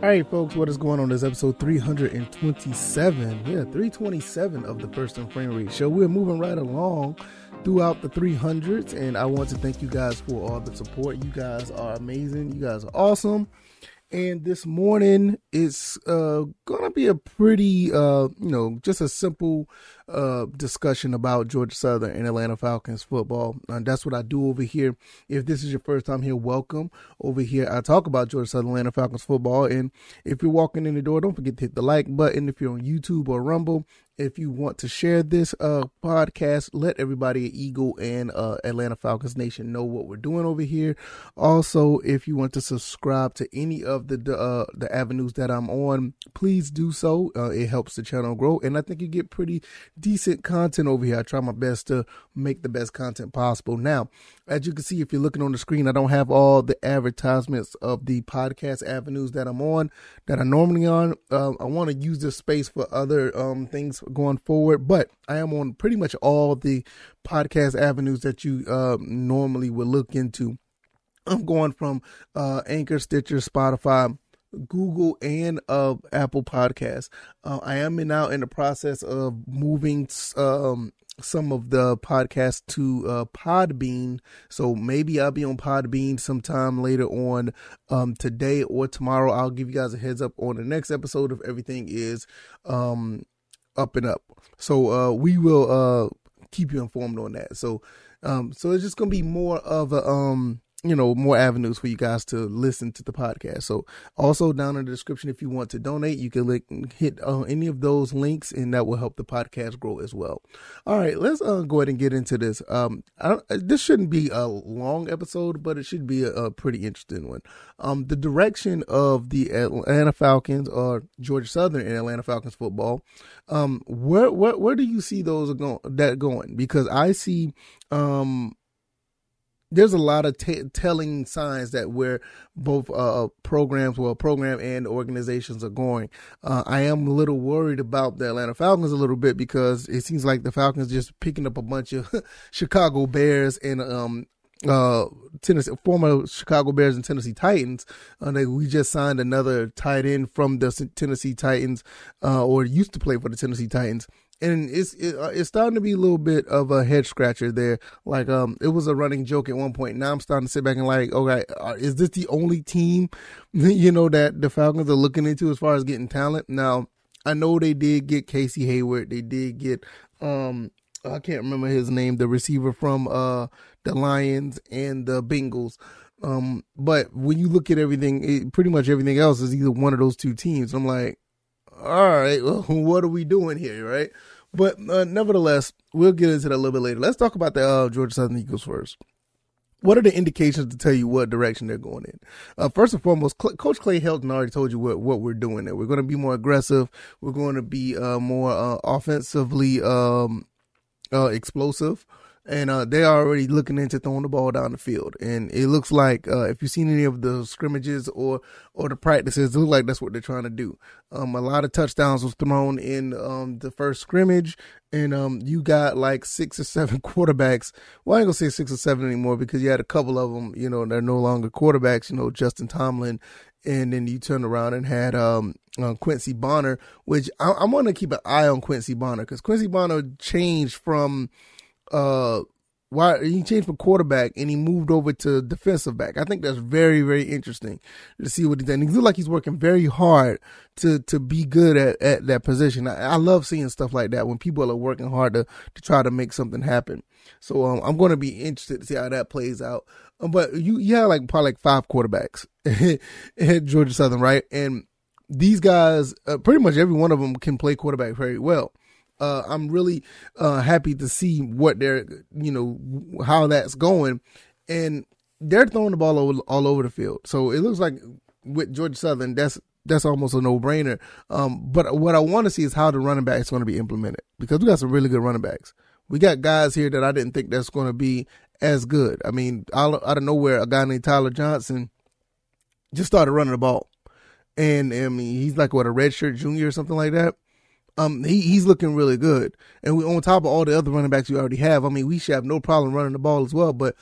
All right, folks, what is going on? This episode 327. Yeah, 327 of the First and Frame Rate Show. We're moving right along throughout the 300s, and I want to thank you guys for all the support. You guys are amazing. You guys are awesome. And this morning is uh, gonna be a pretty, uh, you know, just a simple uh, discussion about Georgia Southern and Atlanta Falcons football. And that's what I do over here. If this is your first time here, welcome. Over here, I talk about Georgia Southern Atlanta Falcons football. And if you're walking in the door, don't forget to hit the like button. If you're on YouTube or Rumble, if you want to share this uh, podcast, let everybody at Eagle and uh, Atlanta Falcons Nation know what we're doing over here. Also, if you want to subscribe to any of the uh, the avenues that I'm on, please do so. Uh, it helps the channel grow, and I think you get pretty decent content over here. I try my best to make the best content possible. Now, as you can see, if you're looking on the screen, I don't have all the advertisements of the podcast avenues that I'm on that I'm normally on. Uh, I want to use this space for other um, things going forward, but I am on pretty much all the podcast avenues that you uh, normally would look into. I'm going from uh, Anchor, Stitcher, Spotify, Google, and uh, Apple Podcasts. Uh, I am now in the process of moving um, some of the podcasts to uh, Podbean. So maybe I'll be on Podbean sometime later on um, today or tomorrow. I'll give you guys a heads up on the next episode if everything is um, up and up. So uh, we will uh, keep you informed on that. So um, so it's just gonna be more of a um you know more avenues for you guys to listen to the podcast. So also down in the description if you want to donate you can link, hit uh, any of those links and that will help the podcast grow as well. All right let's uh, go ahead and get into this. Um this shouldn't be a long episode but it should be a, a, pretty interesting one. Um the direction of the atlanta falcons or georgia southern and atlanta falcons football um where where, where do you see those going that going? Because i see um there's a lot of t- telling signs that where both uh, programs, well, program and organizations are going. Uh, I am a little worried about the Atlanta Falcons a little bit because it seems like the Falcons just picking up a bunch of Chicago Bears and um, uh, Tennessee, former Chicago Bears and Tennessee Titans. Uh, they, we just signed another tight end from the Tennessee Titans, uh, or used to play for the Tennessee Titans and it's it, uh, it's starting to be a little bit of a head scratcher there. Like um, it was a running joke at one point. Now I'm starting to sit back and like, okay, uh, is this the only team, you know, that the Falcons are looking into as far as getting talent? Now I know they did get Casey Hayward. They did get um, I can't remember his name, the receiver from uh the Lions and the Bengals. Um, but when you look at everything, it, pretty much everything else is either one of those two teams. I'm like, all right, well, what are we doing here, right? But uh, nevertheless, we'll get into that a little bit later. Let's talk about the uh, Georgia Southern Eagles first. What are the indications to tell you what direction they're going in? Uh, first and foremost, Cl- Coach Clay Helton already told you what, what we're doing there. We're going to be more aggressive. We're going to be uh, more uh, offensively um, uh, explosive and uh, they're already looking into throwing the ball down the field. And it looks like uh, if you've seen any of the scrimmages or or the practices, it looks like that's what they're trying to do. Um, a lot of touchdowns was thrown in um, the first scrimmage, and um, you got like six or seven quarterbacks. Well, I ain't gonna say six or seven anymore because you had a couple of them. You know, they're no longer quarterbacks. You know, Justin Tomlin. And then you turned around and had um, uh, Quincy Bonner, which I, I want to keep an eye on Quincy Bonner because Quincy Bonner changed from uh why he changed from quarterback and he moved over to defensive back. I think that's very, very interesting to see what he's done. He looks like he's working very hard to to be good at, at that position. I, I, love seeing stuff like that when people are working hard to to try to make something happen. So um, I'm going to be interested to see how that plays out. Um, but you you have like probably like five quarterbacks at Georgia Southern, right? And these guys, uh, pretty much every one of them can play quarterback very well uh, I'm really uh, happy to see what they're, you know, how that's going, and they're throwing the ball all, all over the field. So it looks like with Georgia Southern, that's that's almost a no brainer. Um, but what I want to see is how the running back is going to be implemented because we got some really good running backs. We got guys here that I didn't think that's going to be as good. I mean, out of nowhere, a guy named Tyler Johnson just started running the ball, and I mean, he's like what a redshirt junior or something like that um, he, he's looking really good. And we, on top of all the other running backs we already have, I mean, we should have no problem running the ball as well. But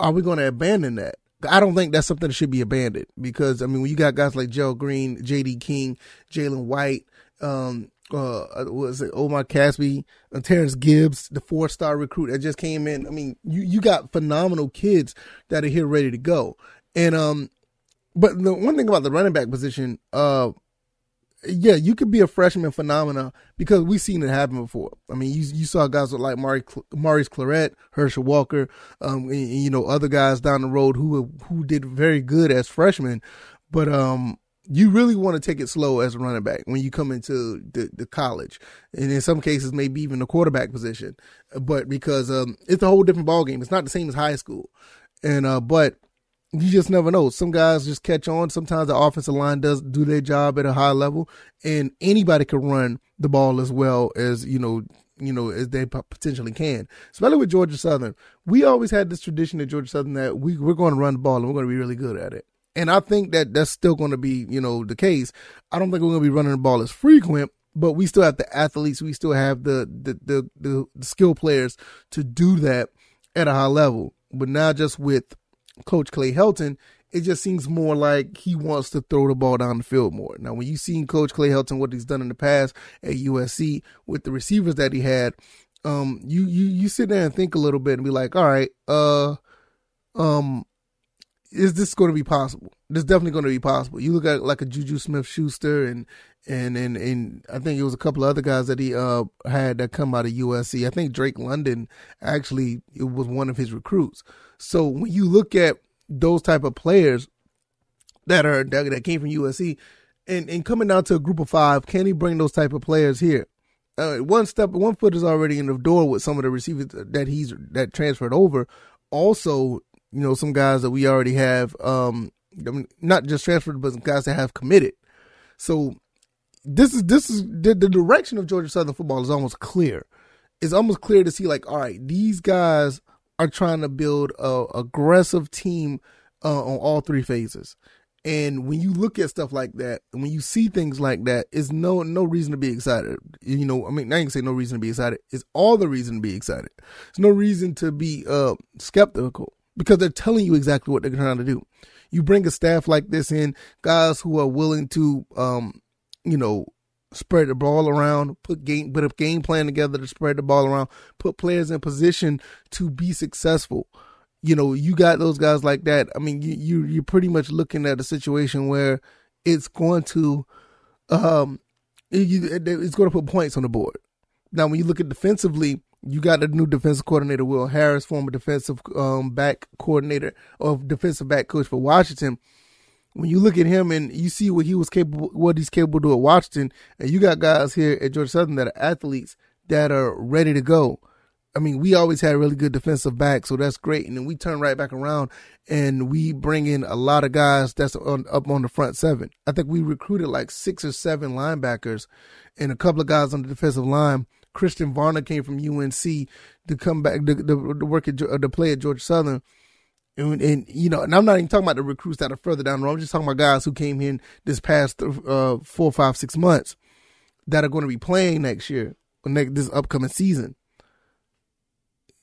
are we going to abandon that? I don't think that's something that should be abandoned because I mean when you got guys like Joe Green, J.D. King, Jalen White, um, uh, was it Omar Caspi, and Terrence Gibbs, the four star recruit that just came in. I mean, you you got phenomenal kids that are here ready to go, and um, but the one thing about the running back position, uh, yeah, you could be a freshman phenomena because we've seen it happen before. I mean, you you saw guys like Mari, Maurice Clarett, Herschel Walker, um, and, you know, other guys down the road who who did very good as freshmen, but um, you really want to take it slow as a running back when you come into the, the college, and in some cases maybe even the quarterback position, but because um, it's a whole different ball game. It's not the same as high school, and uh, but you just never know. Some guys just catch on. Sometimes the offensive line does do their job at a high level, and anybody can run the ball as well as you know, you know, as they potentially can. Especially with Georgia Southern, we always had this tradition at Georgia Southern that we we're going to run the ball and we're going to be really good at it. And I think that that's still going to be, you know, the case. I don't think we're going to be running the ball as frequent, but we still have the athletes. We still have the the the, the, the skill players to do that at a high level. But now just with Coach Clay Helton, it just seems more like he wants to throw the ball down the field more. Now, when you've seen Coach Clay Helton, what he's done in the past at USC with the receivers that he had, um, you you you sit there and think a little bit and be like, all right, uh, um, is this going to be possible? This definitely going to be possible. You look at like a Juju Smith Schuster and and and and I think it was a couple of other guys that he uh had that come out of USC. I think Drake London actually it was one of his recruits. So when you look at those type of players that are that, that came from USC and and coming down to a group of five, can he bring those type of players here? Uh, one step, one foot is already in the door with some of the receivers that he's that transferred over. Also, you know, some guys that we already have, um, not just transferred, but some guys that have committed. So this is this is the, the direction of Georgia Southern football is almost clear. It's almost clear to see like, all right, these guys are trying to build a aggressive team uh, on all three phases. And when you look at stuff like that, when you see things like that, it's no no reason to be excited. You know, I mean, I can say no reason to be excited. It's all the reason to be excited. It's no reason to be uh, skeptical because they're telling you exactly what they're trying to do. You bring a staff like this in, guys who are willing to, um, you know, spread the ball around, put game, put a game plan together to spread the ball around, put players in position to be successful. You know, you got those guys like that. I mean, you, you you're pretty much looking at a situation where it's going to, um, it's going to put points on the board. Now, when you look at defensively, you got a new defensive coordinator, Will Harris, former defensive um, back coordinator or defensive back coach for Washington when you look at him and you see what he was capable, what he's capable to do at Washington, and you got guys here at Georgia Southern that are athletes that are ready to go. I mean, we always had really good defensive backs, so that's great. And then we turn right back around and we bring in a lot of guys that's on, up on the front seven. I think we recruited like six or seven linebackers and a couple of guys on the defensive line. Christian Varner came from UNC to come back to, to, to work at to play at Georgia Southern. And, and, you know, and I'm not even talking about the recruits that are further down the road. I'm just talking about guys who came in this past uh, four, five, six months that are going to be playing next year, next this upcoming season.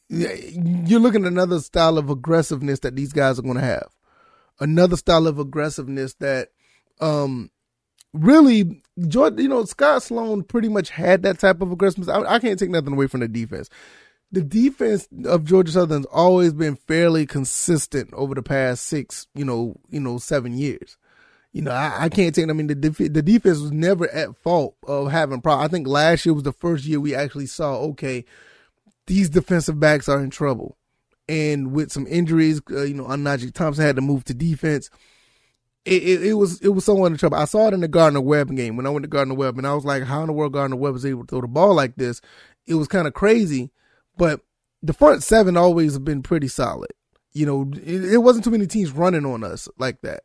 You're looking at another style of aggressiveness that these guys are going to have. Another style of aggressiveness that, um, really, George, you know, Scot Sloan pretty much had that type of aggressiveness. I, I can't take nothing away from the defense the defense of Georgia Southern's always been fairly consistent over the past six, you know, you know, seven years. You know, I, I can't take. I mean, the def- the defense was never at fault of having problems. I think last year was the first year we actually saw, okay, these defensive backs are in trouble, and with some injuries, uh, you know, Najee Thompson had to move to defense. It, it, it, was it was somewhat in trouble. I saw it in the Gardner Webb game when I went to Gardner Webb, and I was like, how in the world Gardner Webb was able to throw the ball like this? It was kind of crazy but the front seven always have been pretty solid. You know, it, it, wasn't too many teams running on us like that.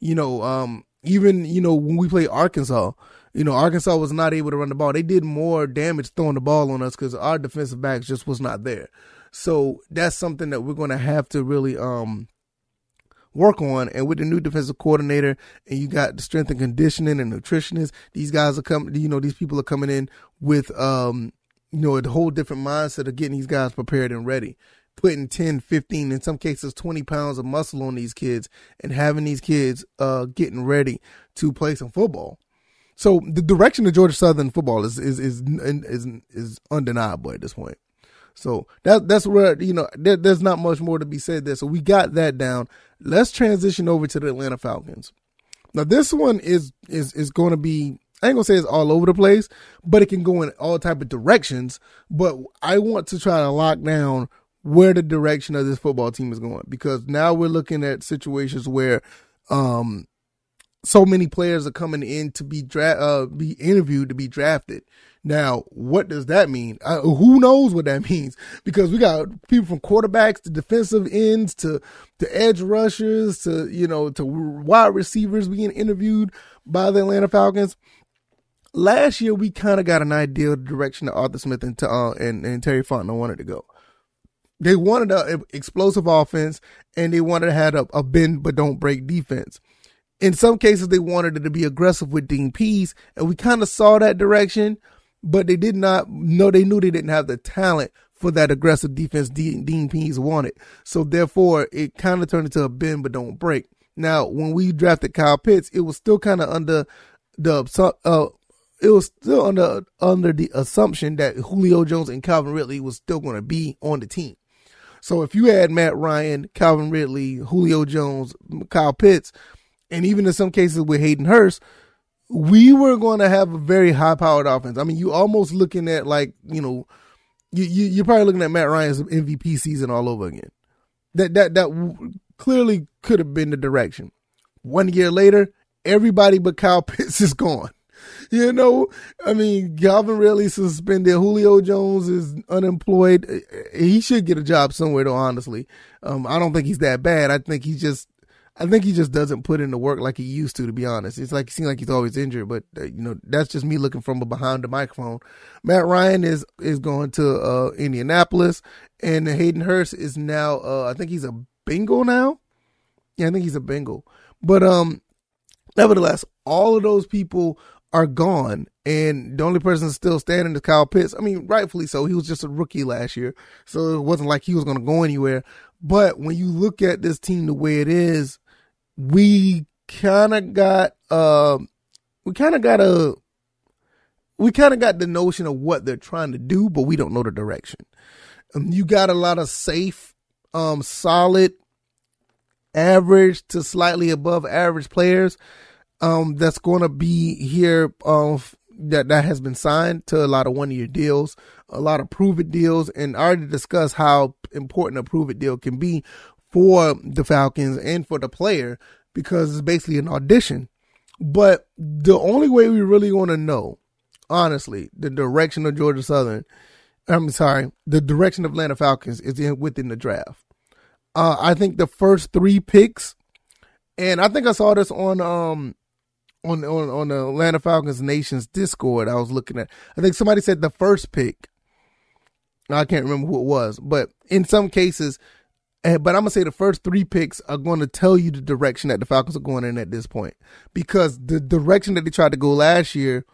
You know, um, even you know when we played Arkansas, you know Arkansas was not able to run the ball. They did more damage throwing the ball on us because our defensive backs just was not there. So that's something that we're going to have to really um work on. And with the new defensive coordinator, and you got the strength and conditioning and nutritionists, these guys are coming. You know, these people are coming in with um you know, a whole different mindset of getting these guys prepared and ready. putting 10, 15, in some cases 20 pounds of muscle on these kids and having these kids uh, getting ready to play some football. So the direction of Georgia Southern football is is is is, is undeniable at this point. So that that's where you know there, there's not much more to be said there. So we got that down. Let's transition over to the Atlanta Falcons. Now this one is is is going to be I ain't gonna say it's all over the place, but it can go in all type of directions. But I want to try to lock down where the direction of this football team is going because now we're looking at situations where um so many players are coming in to be dra- uh, be interviewed to be drafted. Now, what does that mean? Uh, who knows what that means? Because we got people from quarterbacks to defensive ends to to edge rushers to you know to wide receivers being interviewed by the Atlanta Falcons. Last year, we kind of got an idea of the direction that Arthur Smith and uh, and, and Terry Fontenot wanted to go. They wanted an explosive offense and they wanted to have a, a bend but don't break defense. In some cases, they wanted it to be aggressive with Dean Pees, and we kind of saw that direction, but they did not know they knew they didn't have the talent for that aggressive defense Dean, Pees wanted. So therefore, it kind of turned into a bend but don't break. Now, when we drafted Kyle Pitts, it was still kind of under the uh, it was still under under the assumption that Julio Jones and Calvin Ridley was still going to be on the team. So if you had Matt Ryan, Calvin Ridley, Julio Jones, Kyle Pitts, and even in some cases with Hayden Hurst, we were going to have a very high powered offense. I mean, you almost looking at like, you know, you, you you're probably looking at Matt Ryan's MVP season all over again. That that that clearly could have been the direction. One year later, everybody but Kyle Pitts is gone. You know, I mean, Calvin Ridley suspended. Julio Jones is unemployed. He should get a job somewhere, though. Honestly, um, I don't think he's that bad. I think he just I think he just doesn't put in the work like he used to. To be honest, it's like it seems like he's always injured. But uh, you know, that's just me looking from behind the microphone. Matt Ryan is is going to uh, Indianapolis, and Hayden Hurst is now. Uh, I think he's a Bengal now. Yeah, I think he's a Bengal. But um, nevertheless, all of those people are gone, and the only person still standing is Kyle Pitts. I mean, rightfully so. He was just a rookie last year, so it wasn't like he was going to go anywhere. But when you look at this team the way it is, we kind of got uh, we kind of got a we kind of got the notion of what they're trying to do, but we don't know the direction. Um, you got a lot of safe, um, solid, average to slightly above average players um, that's going to be here um, that that has been signed to a lot of one year deals, a lot of prove it deals, and I already discussed how important a prove it deal can be for the Falcons and for the player because it's basically an audition. But the only way we really want to know, honestly, the direction of Georgia Southern, I'm sorry, the direction of Atlanta Falcons is in, within the draft. Uh, I think the first three picks, and I think I saw this on um on on on the Atlanta Falcons Nation's Discord. I was looking at. I think somebody said the first pick. I can't remember who it was, but in some cases, Eh, but I'm gonna say the first three picks are going to tell you the direction that the Falcons are going in at this point, because the direction that they tried to go last year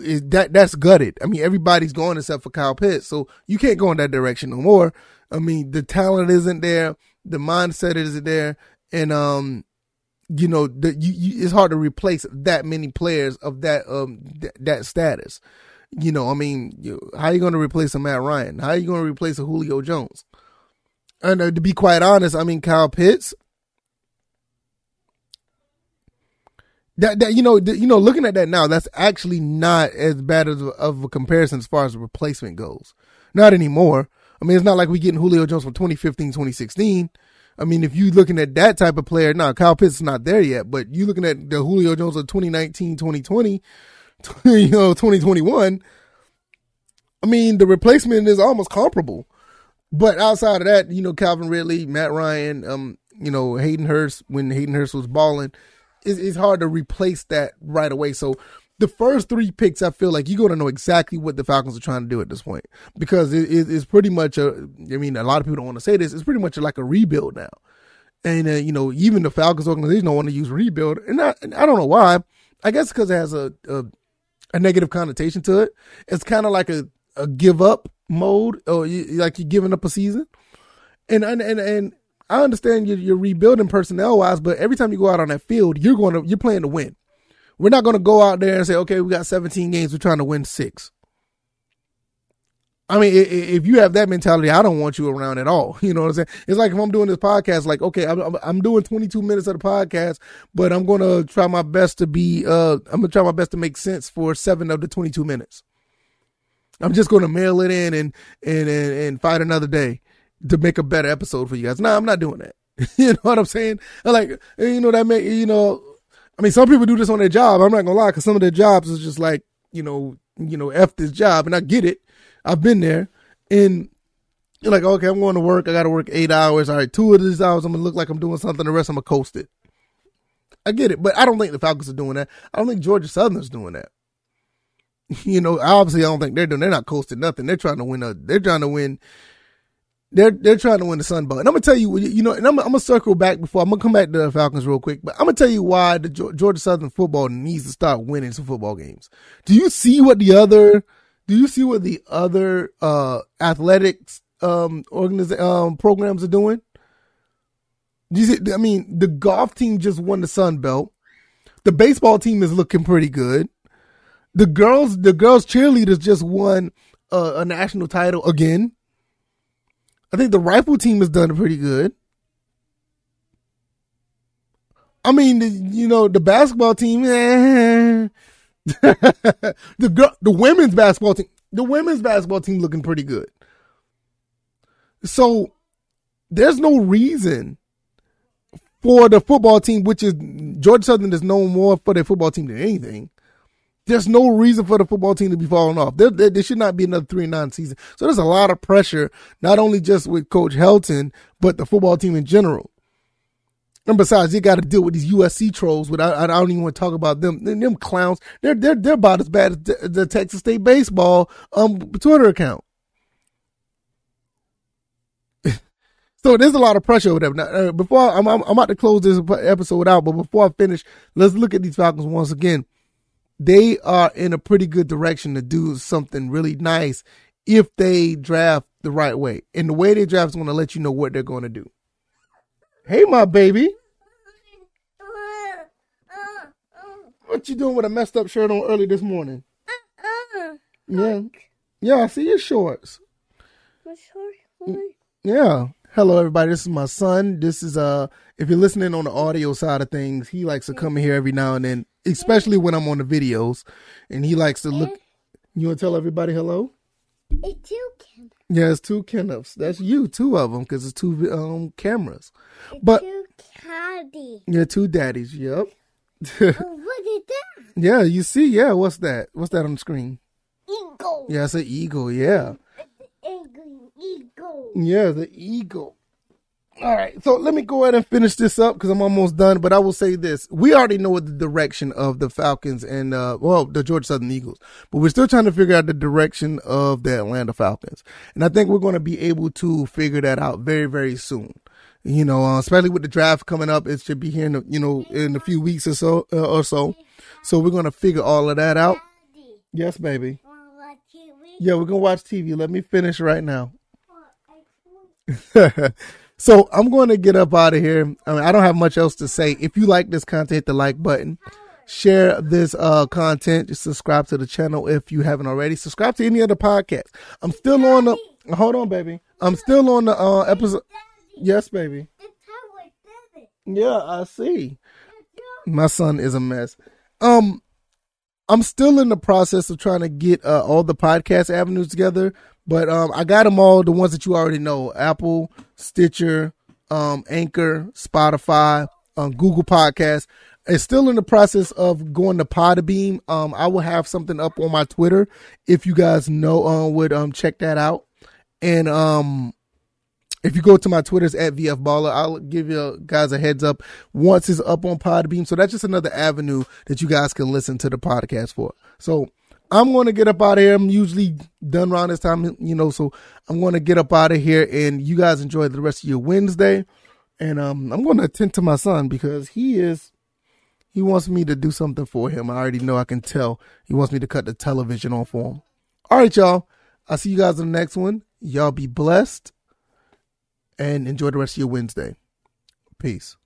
is that that's gutted. I mean, everybody's going except for Kyle Pitts, so you can't go in that direction no more. I mean, the talent isn't there, the mindset isn't there, and um, you know, the, you, you, it's hard to replace that many players of that um th- that status. You know, I mean, you, how are you going to replace a Matt Ryan? How are you going to replace a Julio Jones? And uh, to be quite honest, I mean Kyle Pitts. That, that you know you know looking at that now, that's actually not as bad as of a comparison as far as replacement goes. Not anymore. I mean, it's not like we getting Julio Jones from 2015, 2016. I mean, if you looking at that type of player, now Kyle Pitts is not there yet, but you looking at the Julio Jones of 2019, 2020, you know, 2021. I mean, the replacement is almost comparable. But outside of that, you know, Calvin Ridley, Matt Ryan, um, you know, Hayden Hurst, when Hayden Hurst was balling, it's, it's hard to replace that right away. So the first three picks, I feel like you're going to know exactly what the Falcons are trying to do at this point because it, it, it's pretty much a, I mean, a lot of people don't want to say this. It's pretty much like a rebuild now. And, uh, you know, even the Falcons organization don't want to use rebuild. And I, and I don't know why. I guess because it has a, a, a negative connotation to it. It's kind of like a, a give up mode or you, like you're giving up a season. And and and, and I understand you're, you're rebuilding personnel wise, but every time you go out on that field, you're going to you're playing to win. We're not going to go out there and say, okay, we got 17 games, we're trying to win six. I mean, if you have that mentality, I don't want you around at all. You know what I'm saying? It's like if I'm doing this podcast, like, okay, I'm, I'm doing 22 minutes of the podcast, but I'm going to try my best to be, uh, I'm going to try my best to make sense for seven of the 22 minutes. I'm just going to mail it in and, and, and, and fight another day to make a better episode for you guys. No, I'm not doing that. you know what I'm saying? Like, you know, that may, you know, I mean, some people do this on their job. I'm not gonna lie, because some of their jobs is just like, you know, you know, f this job, and I get it. I've been there, and you're like, okay, I'm going to work. I got to work eight hours. All right, two of these hours, I'm gonna look like I'm doing something. The rest, I'm gonna coast it. I get it, but I don't think the Falcons are doing that. I don't think Georgia Southern's doing that. You know, obviously, I don't think they're doing. They're not coasting nothing. They're trying to win a. They're trying to win they're they're trying to win the Sun Bowl, and I'm gonna tell you, you know, and I'm, I'm, gonna circle back before I'm gonna come back to the Falcons real quick, but I'm gonna tell you why the Georgia Southern football needs to start winning some football games. Do you see what the other, do you see what the other uh athletics um organiz- um programs are doing? Do you see? I mean, the golf team just won the Sun Belt. The baseball team is looking pretty good. The girls, the girls cheerleaders just won uh, a national title again. I think the rifle team has done pretty good. I mean, the, you know, the basketball team, eh. the girl, the women's basketball team, the women's basketball team looking pretty good. So there's no reason for the football team, which is Georgia Southern is known more for their football team than anything. There's no reason for the football team to be falling off. There, there, there should not be another three and nine season. So there's a lot of pressure, not only just with Coach Helton, but the football team in general. And besides, you got to deal with these USC trolls. But I, I, don't even want to talk about them. Them clowns. They're they're they're about as bad as the, the Texas State baseball um Twitter account. so there's a lot of pressure over there. Now, uh, before I'm, I'm I'm about to close this episode out, but before I finish, let's look at these Falcons once again they are in a pretty good direction to do something really nice if they draft the right way. And the way they draft is going to let you know what they're going to do. Hey, my baby. What you doing with a messed up shirt on early this morning? Yeah. Yeah, I see your shorts. My shorts? Yeah. Hello, everybody. This is my son. This is uh, if you're listening on the audio side of things, he likes to come in here every now and then especially when I'm on the videos, and he likes to look. You want to tell everybody hello? It's two Kenneths. Yeah, it's two Kenneths. That's you, two of them, because it's two um cameras. It's but two daddies. Yeah, two daddies. Yep. oh, what is that? Yeah, you see. Yeah, what's that? What's that on the screen? Eagle. Yeah, it's an eagle. Yeah. Eagle. Yeah, the eagle. All right, so let me go ahead and finish this up because I'm almost done. But I will say this: we already know the direction of the Falcons and uh, well, the Georgia Southern Eagles, but we're still trying to figure out the direction of the Atlanta Falcons, and I think we're going to be able to figure that out very, very soon. You know, uh, especially with the draft coming up, it should be here in a, you know in a few weeks or so uh, or so. So we're going to figure all of that out. Yes, baby. Yeah, we're gonna watch TV. Let me finish right now. So I'm going to get up out of here. I mean, I don't have much else to say. If you like this content, hit the like button. Share this uh, content. Just subscribe to the channel if you haven't already. Subscribe to any other podcast. I'm still on the. Hold on, baby. I'm still on the uh, episode. Yes, baby. Yeah, I see. My son is a mess. Um, I'm still in the process of trying to get uh, all the podcast avenues together but um, I got them all, the ones that you already know Apple, Stitcher, um, Anchor, Spotify, um, Google Podcasts. It's still in the process of going to Podbean. Um, I will have something up on my Twitter if you guys know uh, would um check that out. And um, if you go to my Twitter's at VF Baller, I'll give you guys a heads up once it's up on Podbean. So that's just another avenue that you guys can listen to the podcast for. So I'm going to get up out of here. I'm usually done around this time, you know, so I'm going to get up out of here and you guys enjoy the rest of your Wednesday. And um, I'm going to attend to my son because he is, he wants me to do something for him. I already know I can tell. He wants me to cut the television on for him. All right, y'all. I'll see you guys in the next one. Y'all be blessed. and enjoy the rest of your Wednesday. Peace.